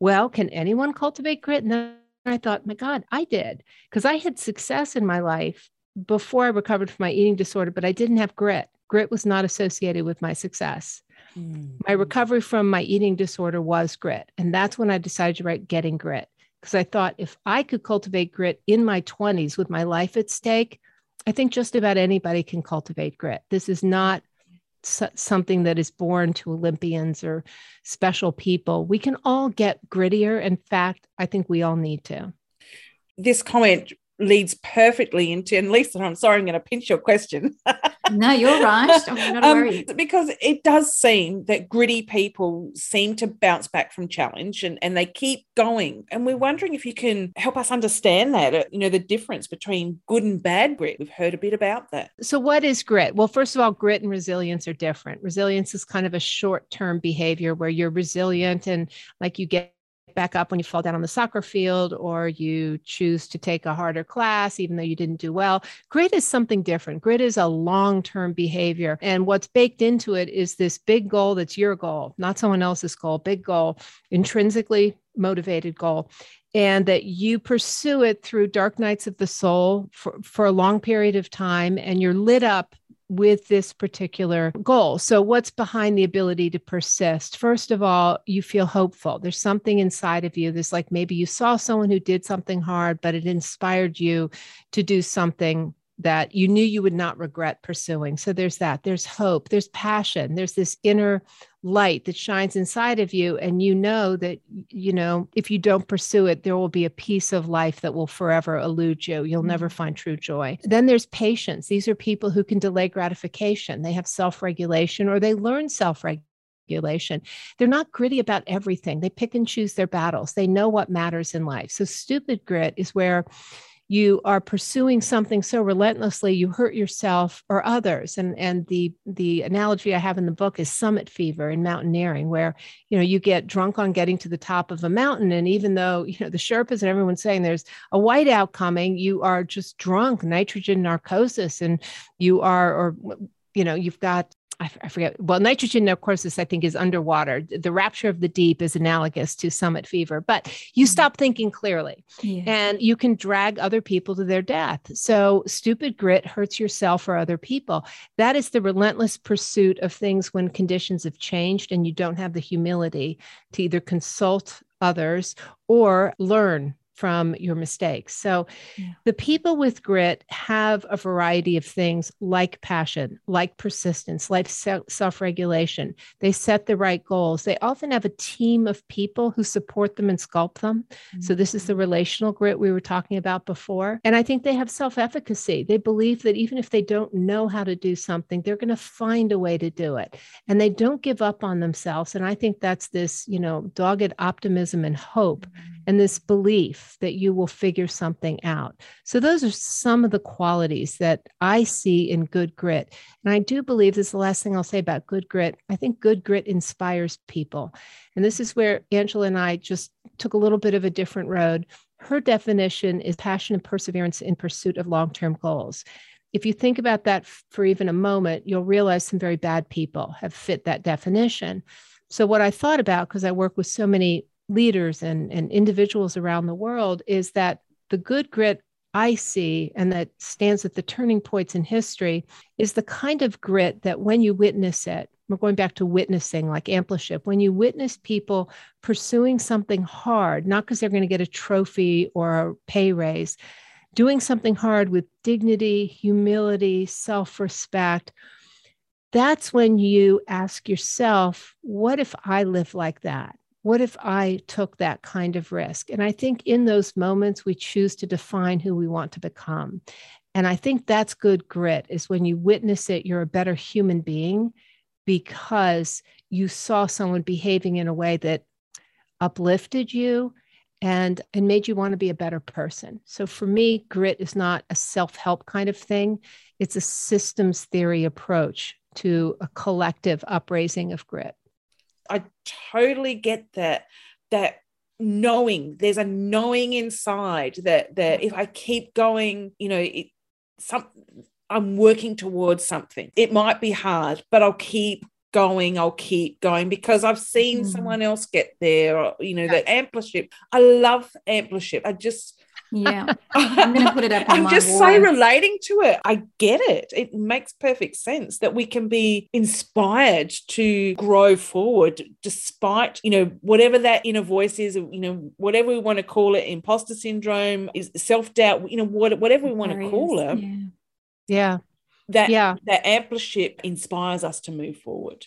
well, can anyone cultivate grit? And then I thought, my God, I did. Because I had success in my life before I recovered from my eating disorder, but I didn't have grit. Grit was not associated with my success. Mm-hmm. My recovery from my eating disorder was grit. And that's when I decided to write Getting Grit. Because I thought if I could cultivate grit in my 20s with my life at stake, I think just about anybody can cultivate grit. This is not something that is born to Olympians or special people. We can all get grittier. In fact, I think we all need to. This comment leads perfectly into, and Leesa, I'm sorry, I'm going to pinch your question. no, you're right. I'm not um, because it does seem that gritty people seem to bounce back from challenge and, and they keep going. And we're wondering if you can help us understand that, uh, you know, the difference between good and bad grit. We've heard a bit about that. So, what is grit? Well, first of all, grit and resilience are different. Resilience is kind of a short term behavior where you're resilient and like you get back up when you fall down on the soccer field or you choose to take a harder class even though you didn't do well. Grit is something different. Grit is a long term behavior. And what's baked into it is this big goal that's your goal, not someone else's goal, big goal, intrinsically motivated goal and that you pursue it through dark nights of the soul for, for a long period of time and you're lit up with this particular goal. So, what's behind the ability to persist? First of all, you feel hopeful. There's something inside of you. There's like maybe you saw someone who did something hard, but it inspired you to do something that you knew you would not regret pursuing. So there's that. There's hope. There's passion. There's this inner light that shines inside of you. And you know that, you know, if you don't pursue it, there will be a piece of life that will forever elude you. You'll mm-hmm. never find true joy. Then there's patience. These are people who can delay gratification. They have self regulation or they learn self regulation. They're not gritty about everything. They pick and choose their battles. They know what matters in life. So, stupid grit is where you are pursuing something so relentlessly you hurt yourself or others. And and the the analogy i have in the book is summit fever in mountaineering where you know you get drunk on getting to the top of a mountain. And even though you know the sherpas and everyone's saying there's a whiteout coming you are just drunk. Nitrogen narcosis and you are or you know you've got I, forget. Well, nitrogen narcosis, I think, is underwater. The rapture of the deep is analogous to summit fever, but you mm-hmm. stop thinking clearly yeah. and you can drag other people to their death. So, stupid grit hurts yourself or other people. That is the relentless pursuit of things when conditions have changed and you don't have the humility to either consult others or learn from your mistakes. So yeah. the people with grit have a variety of things like passion, like persistence, like self regulation. They set the right goals. They often have a team of people who support them and sculpt them. Mm-hmm. So this is the mm-hmm. relational grit we were talking about before. And I think they have self efficacy. They believe that even if they don't know how to do something, they're going to find a way to do it. And they don't give up on themselves. And I think that's this, you know, dogged optimism and hope. Mm-hmm and this belief that you will figure something out. So, those are some of the qualities that I see in good grit. And I do believe this is the last thing I'll say about good grit. I think good grit inspires people. And this is where Angela and I just took a little bit of a different road. Her definition is passion and perseverance in pursuit of long term goals. If you think about that for even a moment, you'll realize some very bad people have fit that definition. So, what I thought about, because I work with so many leaders and, and individuals around the world is that the good grit I see and that stands at the turning points in history is the kind of grit that when you witness it, we're going back to witnessing like ampliship, when you witness people pursuing something hard, not because they're going to get a trophy or a pay raise, doing something hard with dignity, humility, self respect. That's when you ask yourself, what if I live like that? What if I took that kind of risk? And I think in those moments, we choose to define who we want to become. And I think that's good grit, is when you witness it, you're a better human being because you saw someone behaving in a way that uplifted you and and made you want to be a better person. So for me, grit is not a self-help kind of thing. It's a systems theory approach to a collective upraising of grit. I totally get that that knowing there's a knowing inside that that if I keep going, you know, it, some I'm working towards something. It might be hard, but I'll keep going i'll keep going because i've seen mm. someone else get there or, you know yeah. the ampliship i love ampliship i just yeah. I'm going to put it up I'm just wall. so relating to it. I get it. It makes perfect sense that we can be inspired to grow forward despite, you know, whatever that inner voice is, you know, whatever we want to call it, imposter syndrome, is self-doubt, you know, what, whatever we want to call it. Yeah. yeah. That, yeah. that ampliship inspires us to move forward.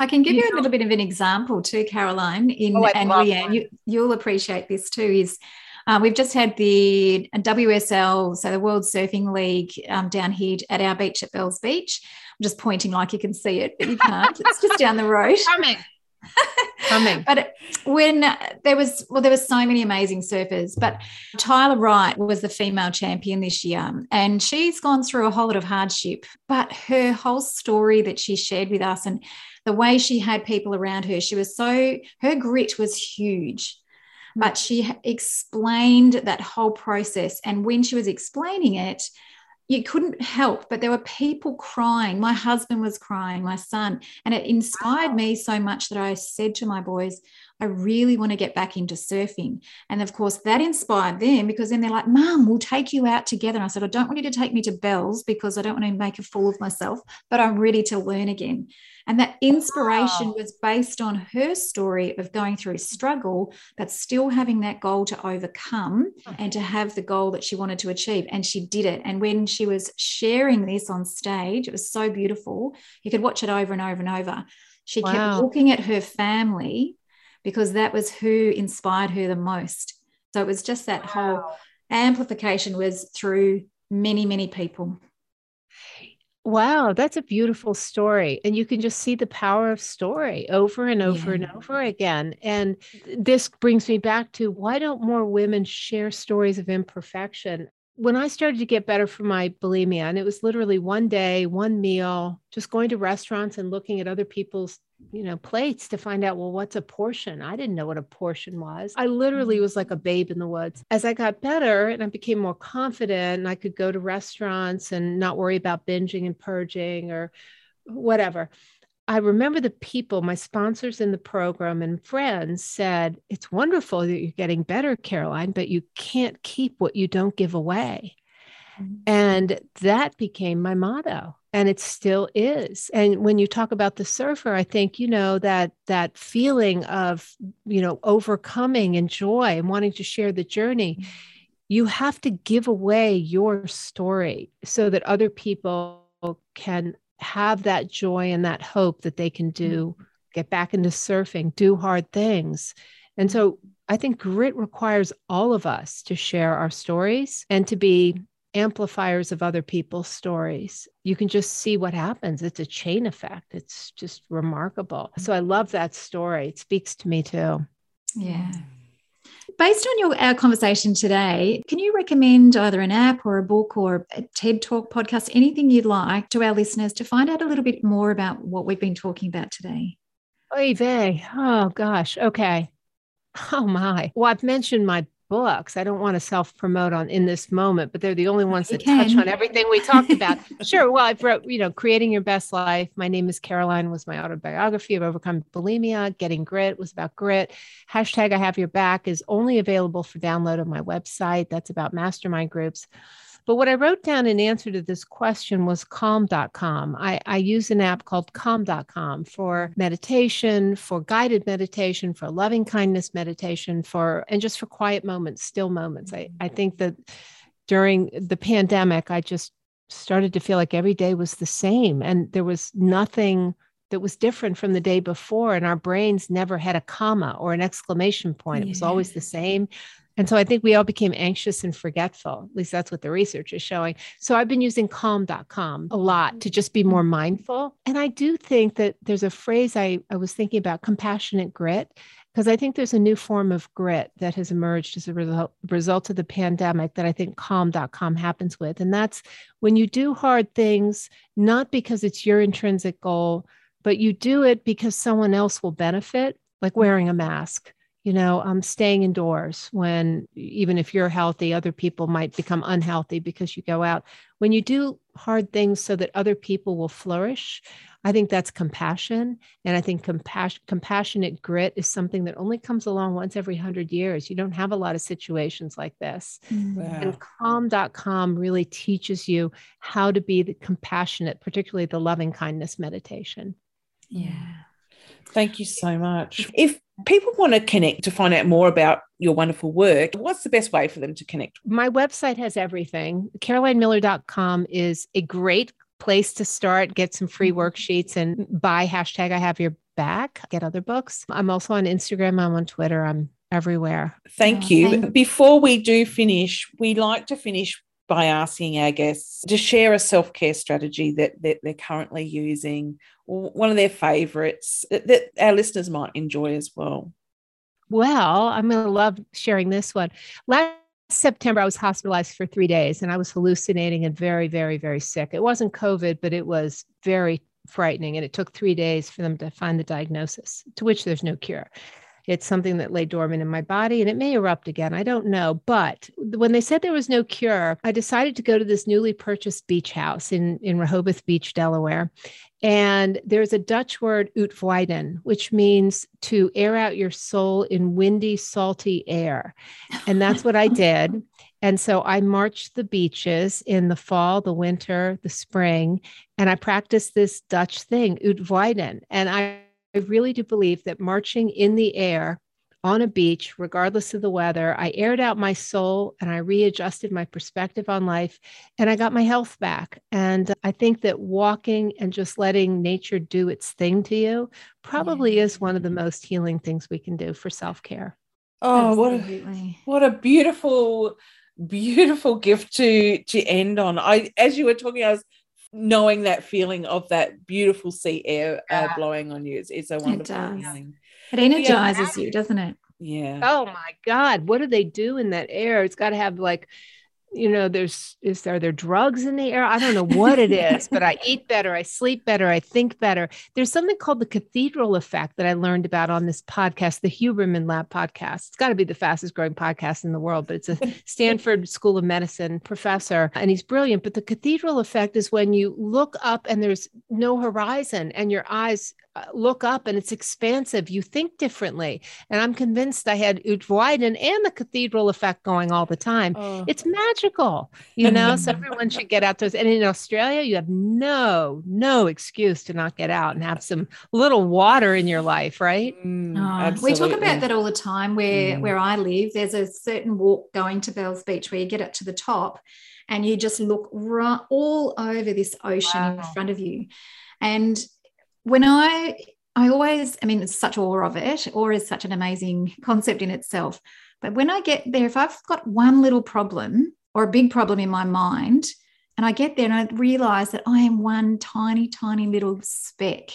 I can give you a little bit of an example too, Caroline. In oh, and Leanne, you, you'll appreciate this too. Is uh, we've just had the WSL, so the World Surfing League, um, down here at our beach at Bells Beach. I'm just pointing like you can see it, but you can't. it's just down the road. Coming. Coming. but when there was, well, there were so many amazing surfers, but Tyler Wright was the female champion this year, and she's gone through a whole lot of hardship. But her whole story that she shared with us and the way she had people around her, she was so, her grit was huge but she explained that whole process. And when she was explaining it, you couldn't help, but there were people crying. My husband was crying, my son, and it inspired me so much that I said to my boys, I really want to get back into surfing. And of course, that inspired them because then they're like, Mom, we'll take you out together. And I said, I don't want you to take me to Bells because I don't want to make a fool of myself, but I'm ready to learn again. And that inspiration wow. was based on her story of going through struggle, but still having that goal to overcome and to have the goal that she wanted to achieve. And she did it. And when she was sharing this on stage, it was so beautiful. You could watch it over and over and over. She wow. kept looking at her family because that was who inspired her the most. So it was just that wow. whole amplification was through many, many people. Wow, that's a beautiful story. And you can just see the power of story over and over yeah. and over again. And this brings me back to why don't more women share stories of imperfection? When I started to get better from my bulimia, and it was literally one day, one meal, just going to restaurants and looking at other people's you know, plates to find out, well, what's a portion? I didn't know what a portion was. I literally mm-hmm. was like a babe in the woods. As I got better and I became more confident, and I could go to restaurants and not worry about binging and purging or whatever. I remember the people, my sponsors in the program and friends said, It's wonderful that you're getting better, Caroline, but you can't keep what you don't give away. Mm-hmm. And that became my motto and it still is and when you talk about the surfer i think you know that that feeling of you know overcoming and joy and wanting to share the journey mm-hmm. you have to give away your story so that other people can have that joy and that hope that they can do mm-hmm. get back into surfing do hard things and so i think grit requires all of us to share our stories and to be amplifiers of other people's stories. You can just see what happens. It's a chain effect. It's just remarkable. So I love that story. It speaks to me too. Yeah. Based on your our conversation today, can you recommend either an app or a book or a TED Talk podcast, anything you'd like to our listeners to find out a little bit more about what we've been talking about today? Oy vey. Oh gosh. Okay. Oh my. Well, I've mentioned my books. I don't want to self promote on in this moment, but they're the only ones that touch on everything we talked about. sure. Well, I've wrote, you know, Creating Your Best Life. My name is Caroline was my autobiography of overcoming bulimia. Getting Grit was about grit. Hashtag I have your back is only available for download on my website. That's about mastermind groups. But what I wrote down in answer to this question was calm.com. I, I use an app called calm.com for meditation, for guided meditation, for loving kindness meditation, for and just for quiet moments, still moments. I, I think that during the pandemic, I just started to feel like every day was the same and there was nothing that was different from the day before and our brains never had a comma or an exclamation point yeah. it was always the same and so I think we all became anxious and forgetful. At least that's what the research is showing. So I've been using calm.com a lot to just be more mindful. And I do think that there's a phrase I, I was thinking about compassionate grit, because I think there's a new form of grit that has emerged as a result, result of the pandemic that I think calm.com happens with. And that's when you do hard things, not because it's your intrinsic goal, but you do it because someone else will benefit, like wearing a mask you know um, staying indoors when even if you're healthy other people might become unhealthy because you go out. When you do hard things so that other people will flourish i think that's compassion. And i think compassion compassionate grit is something that only comes along once every 100 years. You don't have a lot of situations like this. Wow. and calm.com really teaches you how to be the compassionate particularly the loving kindness meditation. Yeah. Thank you so much. If people want to connect to find out more about your wonderful work, what's the best way for them to connect? My website has everything. CarolineMiller.com is a great place to start, get some free mm-hmm. worksheets and buy hashtag I have your back, get other books. I'm also on Instagram, I'm on Twitter, I'm everywhere. Thank you. Before we do finish, we like to finish by asking our guests to share a self care strategy that, that they're currently using, one of their favorites that, that our listeners might enjoy as well. Well, I'm going to love sharing this one. Last September, I was hospitalized for three days and I was hallucinating and very, very, very sick. It wasn't COVID, but it was very frightening. And it took three days for them to find the diagnosis, to which there's no cure. It's something that lay dormant in my body and it may erupt again. I don't know. But when they said there was no cure, I decided to go to this newly purchased beach house in, in Rehoboth Beach, Delaware. And there's a Dutch word, uitwaaien, which means to air out your soul in windy, salty air. And that's what I did. And so I marched the beaches in the fall, the winter, the spring, and I practiced this Dutch thing, uitwaaien. And I, I really do believe that marching in the air on a beach, regardless of the weather, I aired out my soul and I readjusted my perspective on life and I got my health back. And I think that walking and just letting nature do its thing to you probably yeah. is one of the most healing things we can do for self care. Oh, what a, what a beautiful beautiful gift to to end on. I as you were talking, I was knowing that feeling of that beautiful sea air uh, blowing on you. It's, it's a wonderful it feeling. It energizes yeah. you, doesn't it? Yeah. Oh my God. What do they do in that air? It's got to have like you know there's is there there drugs in the air? I don't know what it is but i eat better i sleep better i think better. There's something called the cathedral effect that i learned about on this podcast the huberman lab podcast. It's got to be the fastest growing podcast in the world but it's a stanford school of medicine professor and he's brilliant. But the cathedral effect is when you look up and there's no horizon and your eyes look up and it's expansive. You think differently. And I'm convinced I had uitwaaien and the cathedral effect going all the time. Oh. It's magical, you know, so everyone should get out those. And in Australia, you have no, no excuse to not get out and have some little water in your life, right? Mm, oh, we talk about that all the time where, mm. where I live. There's a certain walk going to Bells Beach where you get up to the top and you just look right all over this ocean wow. in front of you. And when I I always, I mean, it's such awe of it, awe is such an amazing concept in itself. But when I get there, if I've got one little problem or a big problem in my mind, and I get there and I realize that I am one tiny, tiny little speck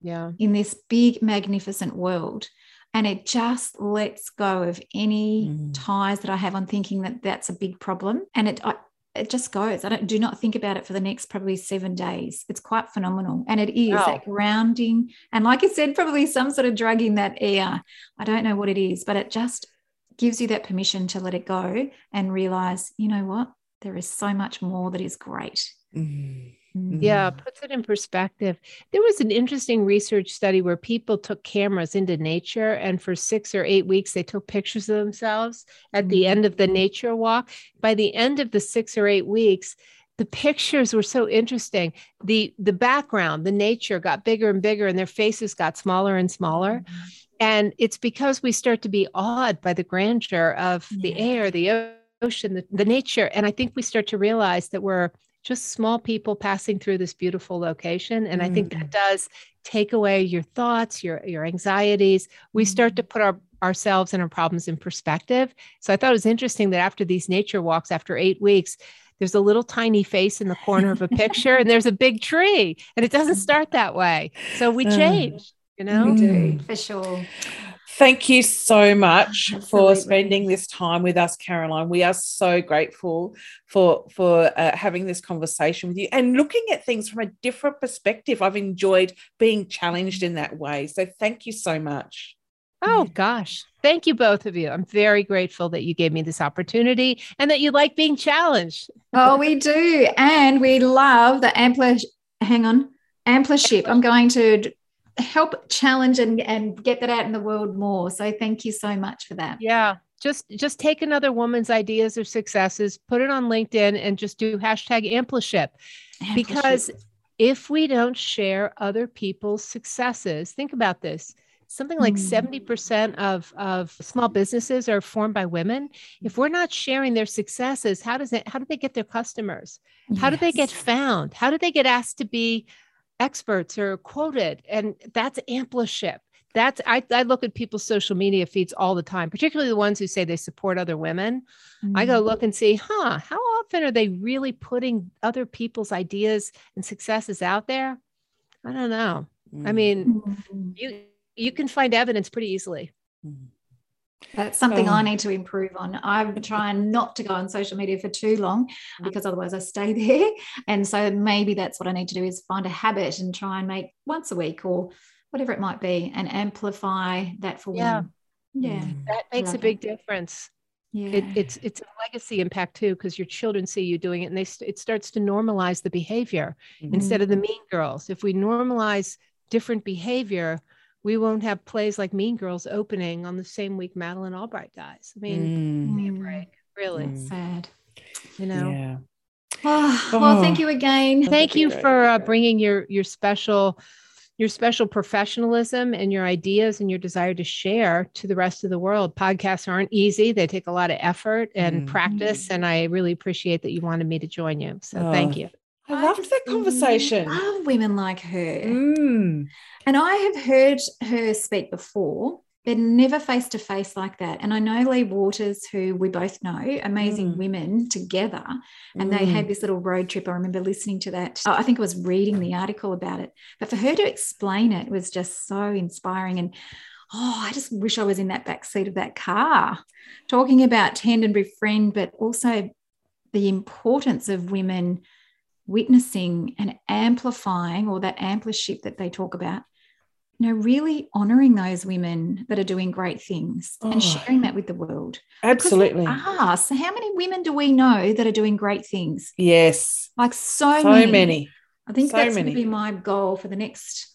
yeah. in this big, magnificent world. And it just lets go of any mm. ties that I have on thinking that that's a big problem. And it, I, it just goes. I don't do not think about it for the next probably seven days. It's quite phenomenal. And it is wow. that grounding. And like I said, probably some sort of drug in that air. I don't know what it is, but it just gives you that permission to let it go and realize, you know what? There is so much more that is great. Mm-hmm. Yeah, mm-hmm. puts it in perspective. There was an interesting research study where people took cameras into nature, and for six or eight weeks, they took pictures of themselves at the end of the mm-hmm. nature walk. By the end of the six or eight weeks, the pictures were so interesting. The the background, the nature got bigger and bigger, and their faces got smaller and smaller. Mm-hmm. And it's because we start to be awed by the grandeur of the air, the ocean, the, the nature. And I think we start to realize that we're just small people passing through this beautiful location and mm. i think that mm. does take away your thoughts your your anxieties we start to mm. put our ourselves and our problems in perspective so i thought it was interesting that after these nature walks after 8 weeks there's a little tiny face in the corner of a picture and there's a big tree and it doesn't start that way so we uh, change you know we do for sure Thank you so much Absolutely. for spending this time with us, Caroline. We are so grateful for for uh, having this conversation with you and looking at things from a different perspective. I've enjoyed being challenged in that way. So thank you so much. Oh gosh, thank you both of you. I'm very grateful that you gave me this opportunity and that you like being challenged. Oh, we do, and we love the ampli. Hang on, ampliship. I'm going to help challenge and, and get that out in the world more. So thank you so much for that. Yeah. Just just take another woman's ideas or successes, put it on LinkedIn and just do hashtag ampliship. ampliship. Because if we don't share other people's successes, think about this. Something like mm. 70% of, of small businesses are formed by women. If we're not sharing their successes, how does it how do they get their customers? How yes. do they get found? How do they get asked to be experts are quoted and that's ampliship that's I, I look at people's social media feeds all the time particularly the ones who say they support other women mm-hmm. i go mm-hmm. look and see huh how often are they really putting other people's ideas and successes out there i don't know mm-hmm. i mean mm-hmm. you you can find evidence pretty easily mm-hmm. That's something oh. I need to improve on. I'm trying not to go on social media for too long mm. because otherwise I stay there. And so maybe that's what I need to do is find a habit and try and make once a week or whatever it might be, and amplify that for Yeah. women. Yeah. That makes a love big difference. Yeah. It, it's it's a legacy impact too because your children see you doing it and they st- it starts to normalize the behavior Mhm. instead of the mean girls if we normalize different behavior we won't have plays like mean girls opening on the same week Madeleine Albright dies i mean Mm. give me a break really Mm. sad. you know Yeah. Oh, well, thank Oh. you again. thank you for uh, bringing your your special your special professionalism and your ideas and your desire to share to the rest of the world podcasts aren't easy they take a lot of effort and Mm. practice and i really appreciate that you wanted me to join you so thank Oh, you I loved that conversation. Love women like her. Mm. And I have heard her speak before, but never face to face like that. And I know Lea Waters, who we both know, amazing Mm. women together. And they Mm. had this little road trip. I remember listening to that. I think I was reading the article about it. But for her to explain it was just so inspiring. And oh, I just wish I was in that back seat of that car, talking about tend and befriend, but also the importance of women witnessing and amplifying or that ampliship that they talk about you know really honoring those women that are doing great things Oh. and sharing that with the world Absolutely. ah so how many women do we know that are doing great things Yes. like so, So many. many. i think So that's going to be my goal for the next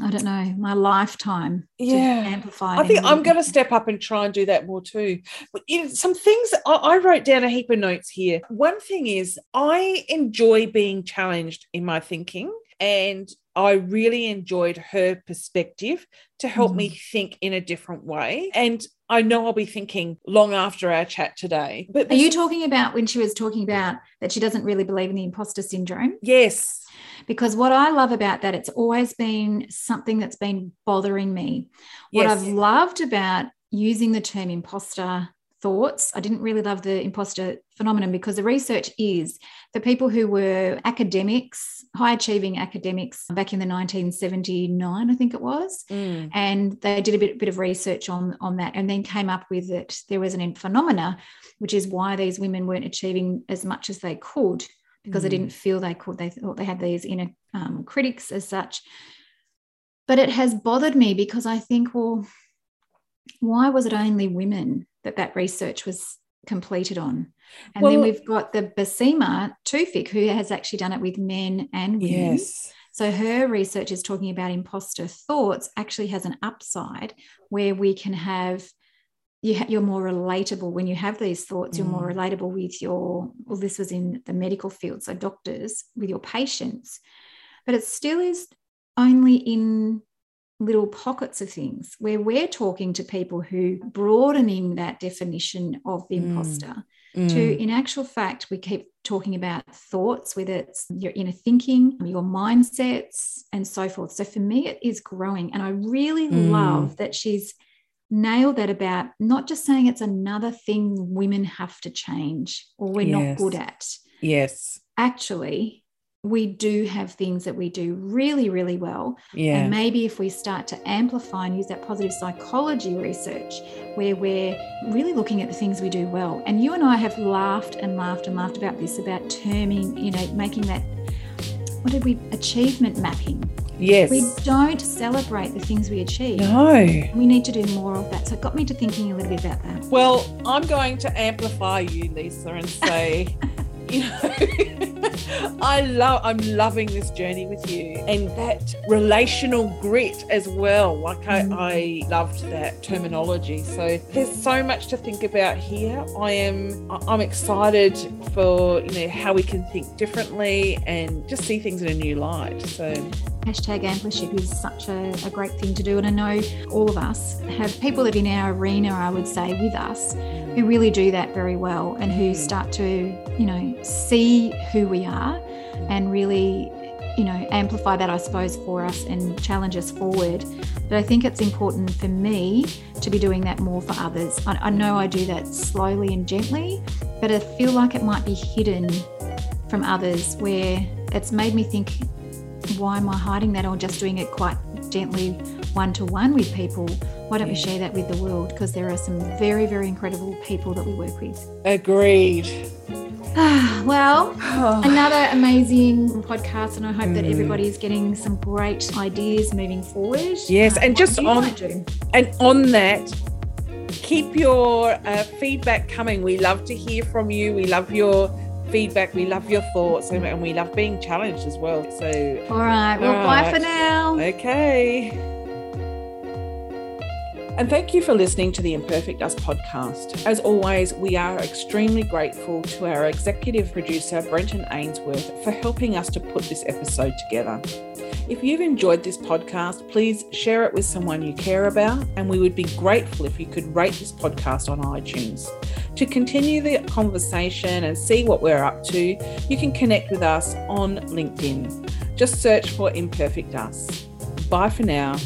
i don't know my lifetime Yeah. amplify I think I'm going to step up and try and do that more too. But, you know, some things I, I wrote down a heap of notes here. One thing is I enjoy being challenged in my thinking, and I really enjoyed her perspective to help me mm. think in a different way. And I know I'll be thinking long after our chat today. But are you talking about when she was talking about that she doesn't really believe in the imposter syndrome Yes. Because what I love about that, it's always been something that's been bothering me. What Yes. I've loved about using the term imposter thoughts, I didn't really love the imposter phenomenon because the research is for people who were academics, high achieving academics back in the 1979, I think it was. Mm. And they did a bit, bit of research on, on that and then came up with that there was an phenomena, which is why these women weren't achieving as much as they could because they Mm. didn't feel they could. They thought they had these inner um, critics as such. But it has bothered me because I think, well, why was it only women that that research was completed on? And then we've got the Basima Tewfik, who has actually done it with men and women. Yes. So her research is talking about imposter thoughts actually has an upside where we can have you you're more relatable when you have these thoughts you're more Mm. relatable with your well this was in the medical field so doctors with your patients but it still is only in little pockets of things where we're talking to people who broadening that definition of the Mm. imposter to Mm. in actual fact we keep talking about thoughts whether it's your inner thinking your mindsets and so forth so for me it is growing and i really Mm. love that she's nailed that about not just saying it's another thing women have to change or we're not good at Yes. actually we do have things that we do really really well Yeah. and maybe if we start to amplify and use that positive psychology research, where we're really looking at the things we do well. And you and I have laughed and laughed and laughed about this, about terming, you know, making that, what did we, achievement mapping. Yes. We don't celebrate the things we achieve. no. We need to do more of that. So it got me to thinking a little bit about that. Well, I'm going to amplify you, Leesa, and say, you know, I love I'm loving this journey with you and that relational grit as well. Like I, Mm. I loved that terminology. So there's so much to think about here. I am I'm excited for you know how we can think differently and just see things in a new light. So Hashtag ampliship is such a, a great thing to do. And I know all of us have people that in our arena, I would say, with us who really do that very well and who Mm. start to, you know, see who we are and really, you know, amplify that, I suppose, for us and challenge us forward. But I think it's important for me to be doing that more for others. I, I know I do that slowly and gently, but I feel like it might be hidden from others where it's made me think, why am I hiding that or just doing it quite gently one to one with people why don't yeah. we share that with the world? Because there are some very, very incredible people that we work with. Agreed. well, another amazing podcast, and I hope mm. that everybody is getting some great ideas moving forward. Yes, uh, and just on and on that, keep your uh, feedback coming. We love to hear from you. We love your feedback. We love your thoughts, and, and we love being challenged as well. So, all right. Well, all right. bye for now. Okay. And thank you for listening to the Imperfect Us podcast. As always, we are extremely grateful to our executive producer, Brenton Ainsworth, for helping us to put this episode together. If you've enjoyed this podcast, please share it with someone you care about, and we would be grateful if you could rate this podcast on iTunes. To continue the conversation and see what we're up to, you can connect with us on LinkedIn. Just search for Imperfect Us. Bye for now